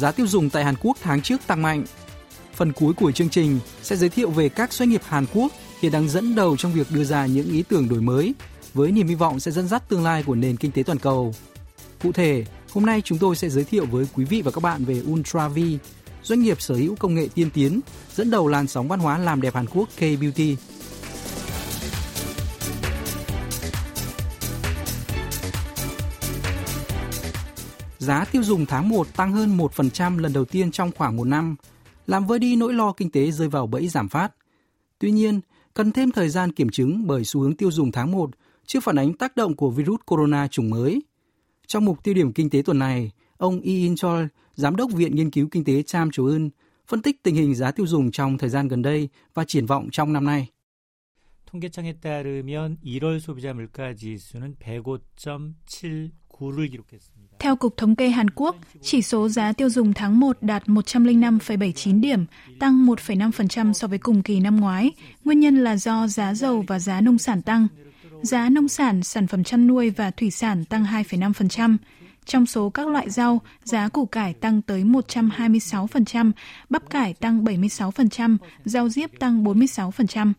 giá tiêu dùng tại Hàn Quốc tháng trước tăng mạnh. Phần cuối của chương trình sẽ giới thiệu về các doanh nghiệp Hàn Quốc hiện đang dẫn đầu trong việc đưa ra những ý tưởng đổi mới với niềm hy vọng sẽ dẫn dắt tương lai của nền kinh tế toàn cầu. Cụ thể, hôm nay chúng tôi sẽ giới thiệu với quý vị và các bạn về UltraV, doanh nghiệp sở hữu công nghệ tiên tiến, dẫn đầu làn sóng văn hóa làm đẹp Hàn Quốc K-Beauty. Giá tiêu dùng tháng 1 tăng hơn 1% lần đầu tiên trong khoảng một năm, làm vơi đi nỗi lo kinh tế rơi vào bẫy giảm phát. Tuy nhiên, cần thêm thời gian kiểm chứng bởi xu hướng tiêu dùng tháng 1 chưa phản ánh tác động của virus corona chủng mới. Trong mục tiêu điểm kinh tế tuần này, ông Lee In Chol, Giám đốc Viện Nghiên cứu Kinh tế Cham Chố Ưn, phân tích tình hình giá tiêu dùng trong thời gian gần đây và triển vọng trong năm nay. 통계청에 따르면 1월 소비자 물가 지수는 105.79를 기록했습니다. theo Cục Thống kê Hàn Quốc, chỉ số giá tiêu dùng tháng 1 đạt 105,79 điểm, tăng 1,5% so với cùng kỳ năm ngoái. Nguyên nhân là do giá dầu và giá nông sản tăng. Giá nông sản, sản phẩm chăn nuôi và thủy sản tăng 2,5%. Trong số các loại rau, giá củ cải tăng tới 126%, bắp cải tăng 76%, rau diếp tăng 46%.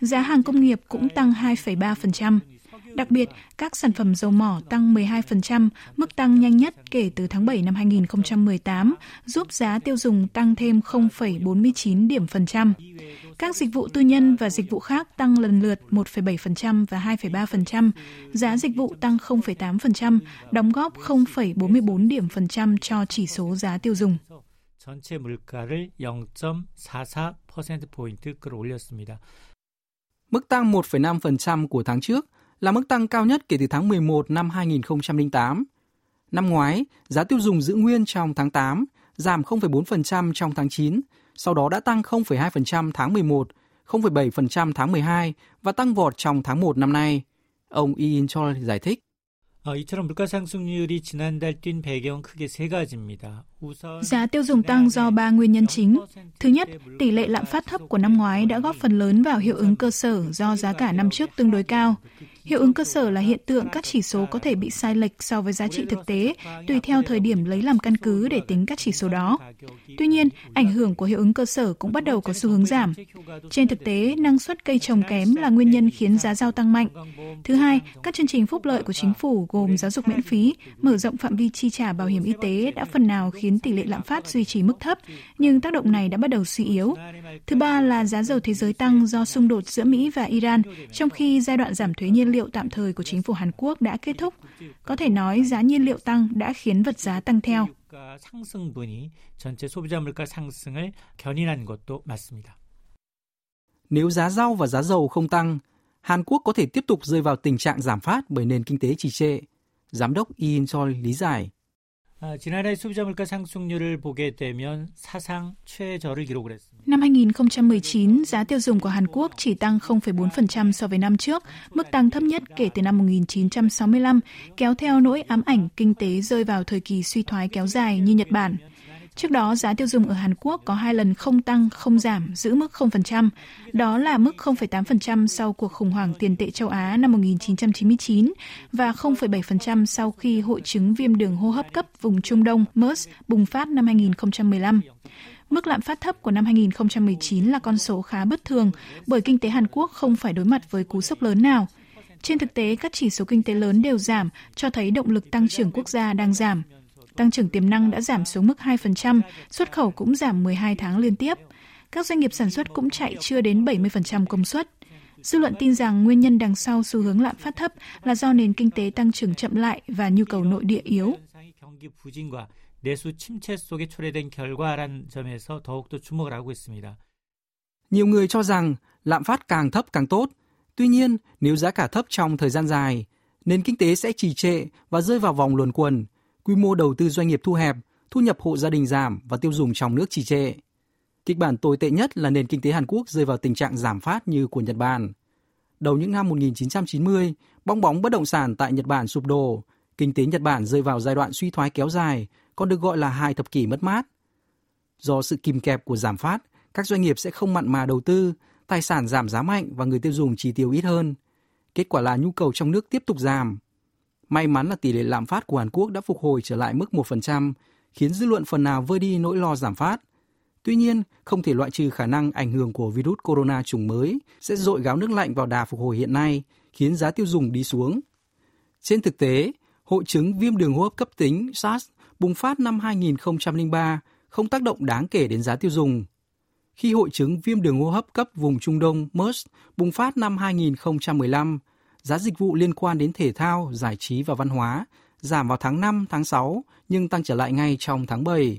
Giá hàng công nghiệp cũng tăng 2,3%. Đặc biệt, các sản phẩm dầu mỏ tăng 12%, mức tăng nhanh nhất kể từ tháng 7 năm 2018, giúp giá tiêu dùng tăng thêm 0,49 điểm phần trăm. Các dịch vụ tư nhân và dịch vụ khác tăng lần lượt 1,7% và 2,3%, giá dịch vụ tăng 0,8%, đóng góp 0,44 điểm phần trăm cho chỉ số giá tiêu dùng. 전체 물가를 0.44%포인트 끌어올렸습니다. Mức tăng 1,5% của tháng trước là mức tăng cao nhất kể từ tháng 11 năm 2008. Năm ngoái, giá tiêu dùng giữ nguyên trong tháng 8, giảm 0,4% trong tháng 9, sau đó đã tăng 0,2% tháng 11, 0,7% tháng 12 và tăng vọt trong tháng 1 năm nay. Ông Iin Chol giải thích. Giá tiêu dùng tăng do ba nguyên nhân chính. Thứ nhất, tỷ lệ lạm phát thấp của năm ngoái đã góp phần lớn vào hiệu ứng cơ sở do giá cả năm trước tương đối cao. Hiệu ứng cơ sở là hiện tượng các chỉ số có thể bị sai lệch so với giá trị thực tế, tùy theo thời điểm lấy làm căn cứ để tính các chỉ số đó. Tuy nhiên, ảnh hưởng của hiệu ứng cơ sở cũng bắt đầu có xu hướng giảm. Trên thực tế, năng suất cây trồng kém là nguyên nhân khiến giá rau tăng mạnh. Thứ hai, các chương trình phúc lợi của chính phủ gồm giáo dục miễn phí, mở rộng phạm vi chi trả bảo hiểm y tế đã phần nào khiến tỷ lệ lạm phát duy trì mức thấp, nhưng tác động này đã bắt đầu suy yếu. Thứ ba là giá dầu thế giới tăng do xung đột giữa Mỹ và Iran, trong khi giai đoạn giảm thuế nhiên liệu liệu tạm thời của chính phủ Hàn Quốc đã kết thúc. Có thể nói giá nhiên liệu tăng đã khiến vật giá tăng theo. Nếu giá rau và giá dầu không tăng, Hàn Quốc có thể tiếp tục rơi vào tình trạng giảm phát bởi nền kinh tế trì trệ. Giám đốc Yin Choi lý giải. 아, 지난해 소비자 물가 상승률을 보게 되면 사상 최저를 기록을 했습니다. Năm 2019, giá tiêu dùng của Hàn Quốc chỉ tăng 0,4% so với năm trước, mức tăng thấp nhất kể từ năm 1965, kéo theo nỗi ám ảnh kinh tế rơi vào thời kỳ suy thoái kéo dài như Nhật Bản. Trước đó, giá tiêu dùng ở Hàn Quốc có hai lần không tăng, không giảm, giữ mức 0%. Đó là mức 0,8% sau cuộc khủng hoảng tiền tệ châu Á năm 1999 và 0,7% sau khi hội chứng viêm đường hô hấp cấp vùng Trung Đông MERS bùng phát năm 2015. Mức lạm phát thấp của năm 2019 là con số khá bất thường bởi kinh tế Hàn Quốc không phải đối mặt với cú sốc lớn nào. Trên thực tế, các chỉ số kinh tế lớn đều giảm, cho thấy động lực tăng trưởng quốc gia đang giảm. Tăng trưởng tiềm năng đã giảm xuống mức 2%, xuất khẩu cũng giảm 12 tháng liên tiếp. Các doanh nghiệp sản xuất cũng chạy chưa đến 70% công suất. Dư luận tin rằng nguyên nhân đằng sau xu hướng lạm phát thấp là do nền kinh tế tăng trưởng chậm lại và nhu cầu nội địa yếu. Nhiều người cho rằng lạm phát càng thấp càng tốt. Tuy nhiên, nếu giá cả thấp trong thời gian dài, nền kinh tế sẽ trì trệ và rơi vào vòng luồn quần, quy mô đầu tư doanh nghiệp thu hẹp, thu nhập hộ gia đình giảm và tiêu dùng trong nước trì trệ. Kịch bản tồi tệ nhất là nền kinh tế Hàn Quốc rơi vào tình trạng giảm phát như của Nhật Bản. Đầu những năm 1990, bong bóng bất động sản tại Nhật Bản sụp đổ, kinh tế Nhật Bản rơi vào giai đoạn suy thoái kéo dài, còn được gọi là hai thập kỷ mất mát. Do sự kìm kẹp của giảm phát, các doanh nghiệp sẽ không mặn mà đầu tư, tài sản giảm giá mạnh và người tiêu dùng chi tiêu ít hơn. Kết quả là nhu cầu trong nước tiếp tục giảm. May mắn là tỷ lệ lạm phát của Hàn Quốc đã phục hồi trở lại mức 1%, khiến dư luận phần nào vơi đi nỗi lo giảm phát. Tuy nhiên, không thể loại trừ khả năng ảnh hưởng của virus corona chủng mới sẽ dội gáo nước lạnh vào đà phục hồi hiện nay, khiến giá tiêu dùng đi xuống. Trên thực tế, hội chứng viêm đường hô hấp cấp tính SARS bùng phát năm 2003 không tác động đáng kể đến giá tiêu dùng. Khi hội chứng viêm đường hô hấp cấp vùng Trung Đông MERS bùng phát năm 2015, giá dịch vụ liên quan đến thể thao, giải trí và văn hóa giảm vào tháng 5, tháng 6 nhưng tăng trở lại ngay trong tháng 7.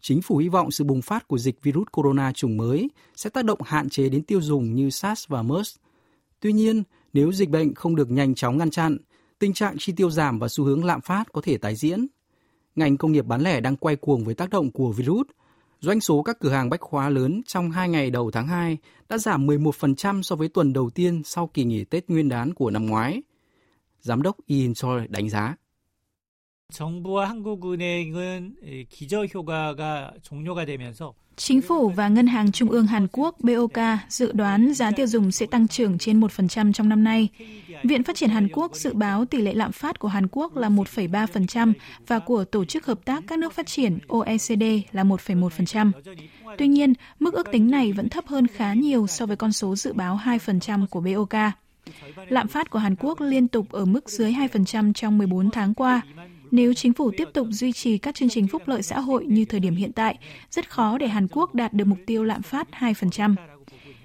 Chính phủ hy vọng sự bùng phát của dịch virus corona chủng mới sẽ tác động hạn chế đến tiêu dùng như SARS và MERS. Tuy nhiên, nếu dịch bệnh không được nhanh chóng ngăn chặn, tình trạng chi tiêu giảm và xu hướng lạm phát có thể tái diễn. Ngành công nghiệp bán lẻ đang quay cuồng với tác động của virus. Doanh số các cửa hàng bách hóa lớn trong hai ngày đầu tháng 2 đã giảm 11% so với tuần đầu tiên sau kỳ nghỉ Tết Nguyên đán của năm ngoái. Giám đốc Ian Choi đánh giá. 정부와 한국은행은 기저 효과가 종료가 되면서 Chính phủ và Ngân hàng Trung ương Hàn Quốc BOK dự đoán giá tiêu dùng sẽ tăng trưởng trên 1% trong năm nay. Viện Phát triển Hàn Quốc dự báo tỷ lệ lạm phát của Hàn Quốc là 1,3% và của Tổ chức Hợp tác các nước phát triển OECD là 1,1%. Tuy nhiên, mức ước tính này vẫn thấp hơn khá nhiều so với con số dự báo 2% của BOK. Lạm phát của Hàn Quốc liên tục ở mức dưới 2% trong 14 tháng qua, nếu chính phủ tiếp tục duy trì các chương trình phúc lợi xã hội như thời điểm hiện tại, rất khó để Hàn Quốc đạt được mục tiêu lạm phát 2%.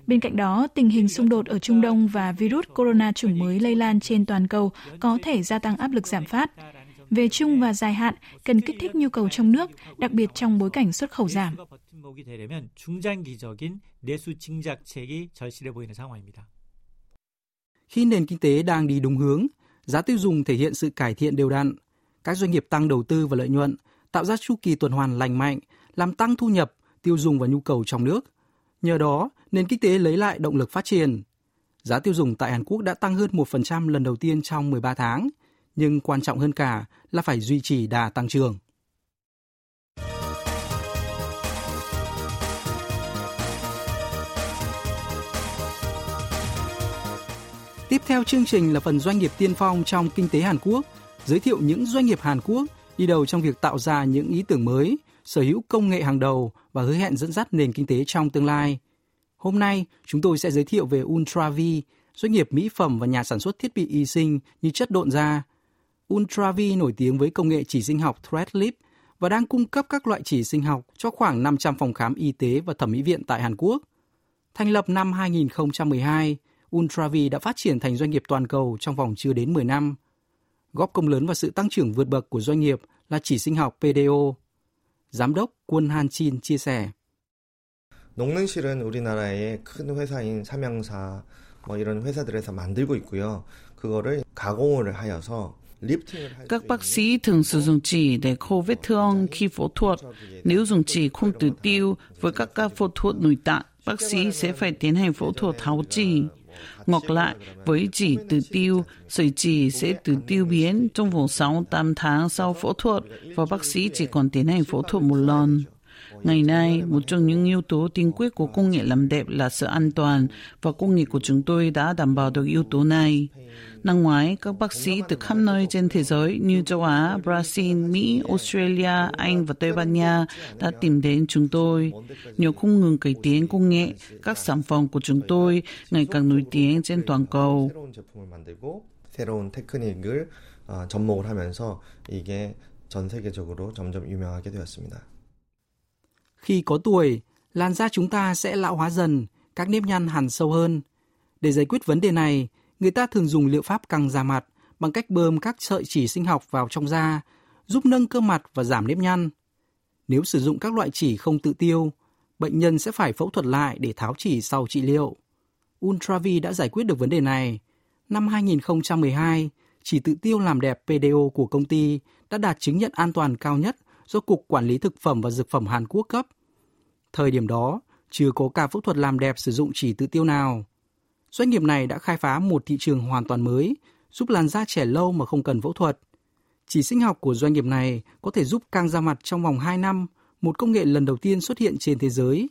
Bên cạnh đó, tình hình xung đột ở Trung Đông và virus corona chủng mới lây lan trên toàn cầu có thể gia tăng áp lực giảm phát. Về chung và dài hạn, cần kích thích nhu cầu trong nước, đặc biệt trong bối cảnh xuất khẩu giảm. Khi nền kinh tế đang đi đúng hướng, giá tiêu dùng thể hiện sự cải thiện đều đặn, các doanh nghiệp tăng đầu tư và lợi nhuận, tạo ra chu kỳ tuần hoàn lành mạnh, làm tăng thu nhập, tiêu dùng và nhu cầu trong nước. Nhờ đó, nền kinh tế lấy lại động lực phát triển. Giá tiêu dùng tại Hàn Quốc đã tăng hơn 1% lần đầu tiên trong 13 tháng, nhưng quan trọng hơn cả là phải duy trì đà tăng trưởng. Tiếp theo chương trình là phần doanh nghiệp tiên phong trong kinh tế Hàn Quốc – giới thiệu những doanh nghiệp Hàn Quốc đi đầu trong việc tạo ra những ý tưởng mới, sở hữu công nghệ hàng đầu và hứa hẹn dẫn dắt nền kinh tế trong tương lai. Hôm nay, chúng tôi sẽ giới thiệu về Ultravi, doanh nghiệp mỹ phẩm và nhà sản xuất thiết bị y sinh như chất độn da. Ultravi nổi tiếng với công nghệ chỉ sinh học Threadlip và đang cung cấp các loại chỉ sinh học cho khoảng 500 phòng khám y tế và thẩm mỹ viện tại Hàn Quốc. Thành lập năm 2012, Ultravi đã phát triển thành doanh nghiệp toàn cầu trong vòng chưa đến 10 năm góp công lớn vào sự tăng trưởng vượt bậc của doanh nghiệp là chỉ sinh học PDO. Giám đốc Quân Han Chin chia sẻ. 녹능실은 우리나라의 큰 회사인 삼양사 뭐 이런 회사들에서 만들고 있고요. 그거를 가공을 하여서 các bác sĩ thường sử dụng chỉ để khâu vết thương khi phẫu thuật. Nếu dùng chỉ không tự tiêu với các ca phẫu thuật nội tạng, bác sĩ sẽ phải tiến hành phẫu thuật tháo chỉ. Ngược lại, với chỉ từ tiêu, sợi chỉ sẽ từ tiêu biến trong vòng 6-8 tháng sau phẫu thuật và bác sĩ chỉ còn tiến hành phẫu thuật một lần. Ngày nay, một trong những yếu tố tiên quyết của công nghệ làm đẹp là sự an toàn và công nghệ của chúng tôi đã đảm bảo được yếu tố này. Năm ngoái, các bác sĩ từ khắp nơi trên thế giới như châu Á, Brazil, Mỹ, Australia, Anh và Tây Ban Nha đã tìm đến chúng tôi. Nhờ không ngừng cải tiến công nghệ, các sản phẩm của chúng tôi ngày càng nổi tiếng trên toàn cầu. 새로운 테크닉을 접목을 하면서 이게 전 세계적으로 점점 유명하게 되었습니다. Khi có tuổi, làn da chúng ta sẽ lão hóa dần, các nếp nhăn hằn sâu hơn. Để giải quyết vấn đề này, người ta thường dùng liệu pháp căng da mặt bằng cách bơm các sợi chỉ sinh học vào trong da, giúp nâng cơ mặt và giảm nếp nhăn. Nếu sử dụng các loại chỉ không tự tiêu, bệnh nhân sẽ phải phẫu thuật lại để tháo chỉ sau trị liệu. Ultravi đã giải quyết được vấn đề này. Năm 2012, chỉ tự tiêu làm đẹp PDO của công ty đã đạt chứng nhận an toàn cao nhất do Cục Quản lý Thực phẩm và Dược phẩm Hàn Quốc cấp. Thời điểm đó, chưa có ca phẫu thuật làm đẹp sử dụng chỉ tự tiêu nào. Doanh nghiệp này đã khai phá một thị trường hoàn toàn mới, giúp làn da trẻ lâu mà không cần phẫu thuật. Chỉ sinh học của doanh nghiệp này có thể giúp căng da mặt trong vòng 2 năm, một công nghệ lần đầu tiên xuất hiện trên thế giới.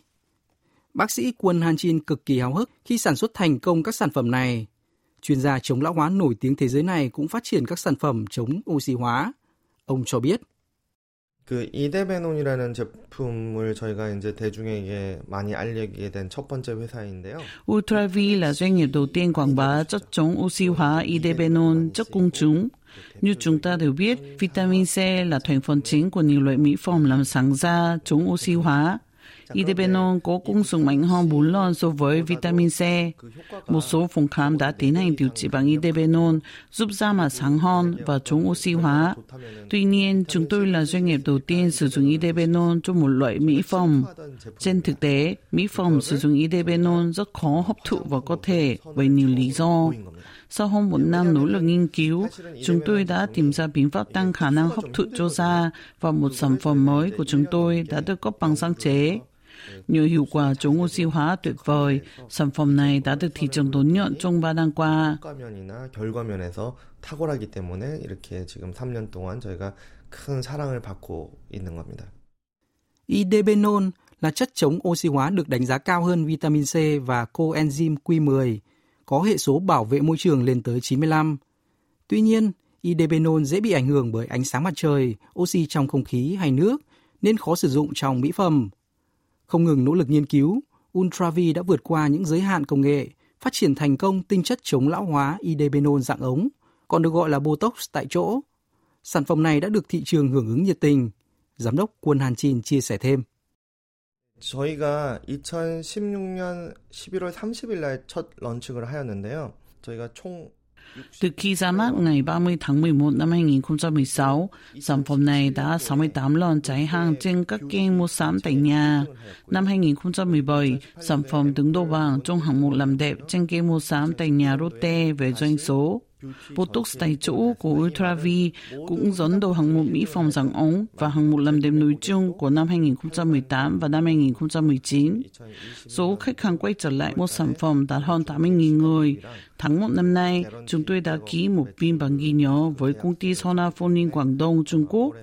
Bác sĩ Quân Han Jin cực kỳ háo hức khi sản xuất thành công các sản phẩm này. Chuyên gia chống lão hóa nổi tiếng thế giới này cũng phát triển các sản phẩm chống oxy hóa. Ông cho biết. 그 이데베논이라는 제품을 저희가 이제 대중에게 많이 알리게 된 첫 번째 회사인데요. Ultravi là doanh nghiệp đầu tiên quảng bá chất chống oxy hóa idebenol chất cung chúng. Như chúng ta đều biết, vitamin C là thành phần chính của nhiều loại mỹ phẩm làm sáng da chống oxy hóa. Idebenon có công dụng mạnh hơn 4 lần so với vitamin C. Một số phòng khám đã tiến hành điều trị bằng Idebenon, giúp da mặt sáng hơn và chống oxy hóa. Tuy nhiên, chúng tôi là doanh nghiệp đầu tiên sử dụng Idebenon cho một loại mỹ phẩm. Trên thực tế, mỹ phẩm sử dụng Idebenon rất khó hấp thụ vào cơ thể với nhiều lý do. Sau hơn một năm nỗ lực nghiên cứu, chúng tôi đã tìm ra biện pháp tăng khả năng hấp thụ cho da và một sản phẩm mới của chúng tôi đã được cấp bằng sáng chế Nhờ hiệu quả chống oxy hóa tuyệt vời, sản phẩm này đã được thị trường đón nhận trong 3 năm qua. 효과면이나 결과면에서 탁월하기 때문에 이렇게 지금 3년 동안 저희가 큰 사랑을 받고 있는 겁니다. Idebenol là chất chống oxy hóa được đánh giá cao hơn vitamin C và coenzyme Q10, có hệ số bảo vệ môi trường lên tới 95. Tuy nhiên, idebenol dễ bị ảnh hưởng bởi ánh sáng mặt trời, oxy trong không khí hay nước, nên khó sử dụng trong mỹ phẩm. Không ngừng nỗ lực nghiên cứu, Ultravi đã vượt qua những giới hạn công nghệ, phát triển thành công tinh chất chống lão hóa idebenol dạng ống, còn được gọi là Botox tại chỗ. Sản phẩm này đã được thị trường hưởng ứng nhiệt tình. Giám đốc Quân Hàn Chin chia sẻ thêm. 저희가 2016년 11월 30일 날 첫 런칭을 하였는데요. 저희가 총 từ khi ra mắt ngày 30 tháng 11 năm 2016, sản phẩm này đã 68 lần cháy hàng trên các kênh mua sắm tại nhà. Năm 2017, sản phẩm đứng đầu bảng trong hạng mục làm đẹp trên kênh mua sắm tại nhà Rote về doanh số. Botox tại chỗ của Ultravi cũng dẫn đầu hạng mục mỹ phẩm dạng ống và hạng mục làm đẹp nổi chung của năm 2018 và năm 2019. Số khách hàng quay trở lại mua sản phẩm đạt hơn 80.000 người. Tháng 1 năm nay, chúng tôi đã ký một biên bản ghi nhớ với công ty Sonaphone Quảng Đông, Trung Quốc.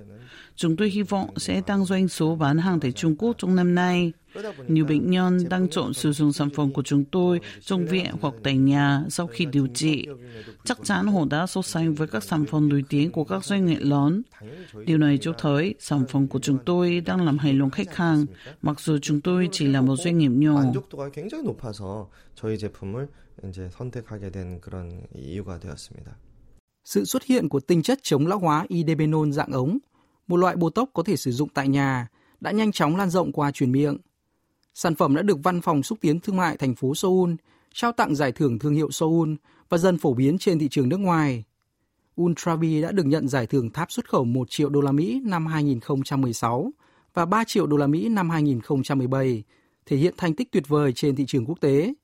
Chúng tôi hy vọng sẽ tăng doanh số bán hàng tại Trung Quốc trong năm nay. Nhiều bệnh nhân đang chọn sử dụng sản phẩm của chúng tôi trong viện hoặc tại nhà sau khi điều trị. Chắc chắn họ đã so sánh với các sản phẩm nổi tiếng của các doanh nghiệp lớn. Điều này cho thấy sản phẩm của chúng tôi đang làm hài lòng khách hàng, mặc dù chúng tôi chỉ là một doanh nghiệp nhỏ. Sự xuất hiện của tinh chất chống lão hóa idebenol dạng ống một loại botox có thể sử dụng tại nhà, đã nhanh chóng lan rộng qua truyền miệng. Sản phẩm đã được Văn phòng xúc tiến thương mại thành phố Seoul trao tặng giải thưởng thương hiệu Seoul và dần phổ biến trên thị trường nước ngoài. Ultravi đã được nhận giải thưởng tháp xuất khẩu 1 triệu đô la Mỹ năm 2016 và 3 triệu đô la Mỹ năm 2017, thể hiện thành tích tuyệt vời trên thị trường quốc tế.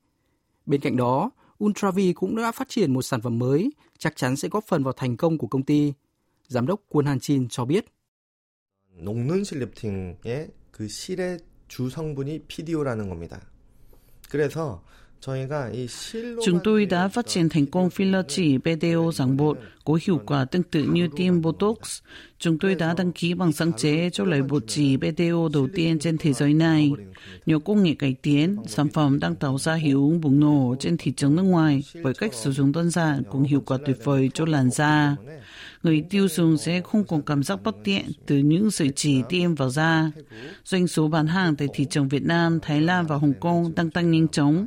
Bên cạnh đó, Ultravi cũng đã phát triển một sản phẩm mới, chắc chắn sẽ góp phần vào thành công của công ty. Giám đốc Quân Han Chin cho biết. 녹는 실 리프팅의 그 실의 주 성분이 PDO라는 겁니다. 그래서 Chúng tôi đã phát triển thành công filler chỉ BDO dạng bột có hiệu quả tương tự như tiêm Botox. Chúng tôi đã đăng ký bằng sáng chế cho loại bột chỉ BDO đầu tiên trên thế giới này. Nhờ công nghệ cải tiến, sản phẩm đang tạo ra hiệu ứng bùng nổ trên thị trường nước ngoài với cách sử dụng đơn giản cùng hiệu quả tuyệt vời cho làn da. Người tiêu dùng sẽ không còn cảm giác bất tiện từ những sợi chỉ tiêm vào da. Doanh số bán hàng tại thị trường Việt Nam, Thái Lan và Hồng Kông đang tăng nhanh chóng.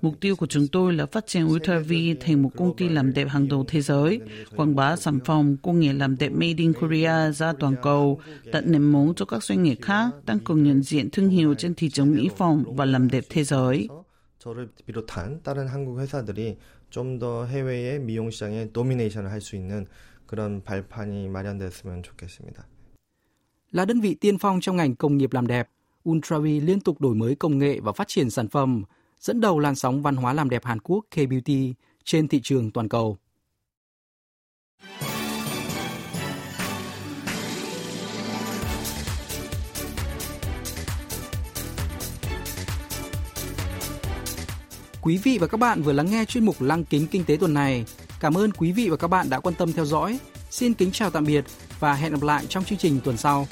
Mục tiêu của chúng tôi là phát triển Ultravi thành một công ty làm đẹp hàng đầu thế giới, quảng bá sản phẩm công nghệ làm đẹp Made in Korea ra toàn cầu, đặt nền móng cho các doanh nghiệp khác, tăng cường nhận diện thương hiệu trên thị trường mỹ phẩm và làm đẹp thế giới. 저를 비롯한 다른 한국 회사들이 좀 더 해외의 미용 시장에 도미네이션을 할 수 있는 그런 발판이 마련됐으면 좋겠습니다. Là đơn vị tiên phong trong ngành công nghiệp làm đẹp, Ultravi liên tục đổi mới công nghệ và phát triển sản phẩm, dẫn đầu làn sóng văn hóa làm đẹp Hàn Quốc K-beauty trên thị trường toàn cầu. Quý vị và các bạn vừa lắng nghe chuyên mục Lăng kính kinh tế tuần này. Cảm ơn quý vị và các bạn đã quan tâm theo dõi. Xin kính chào tạm biệt và hẹn gặp lại trong chương trình tuần sau.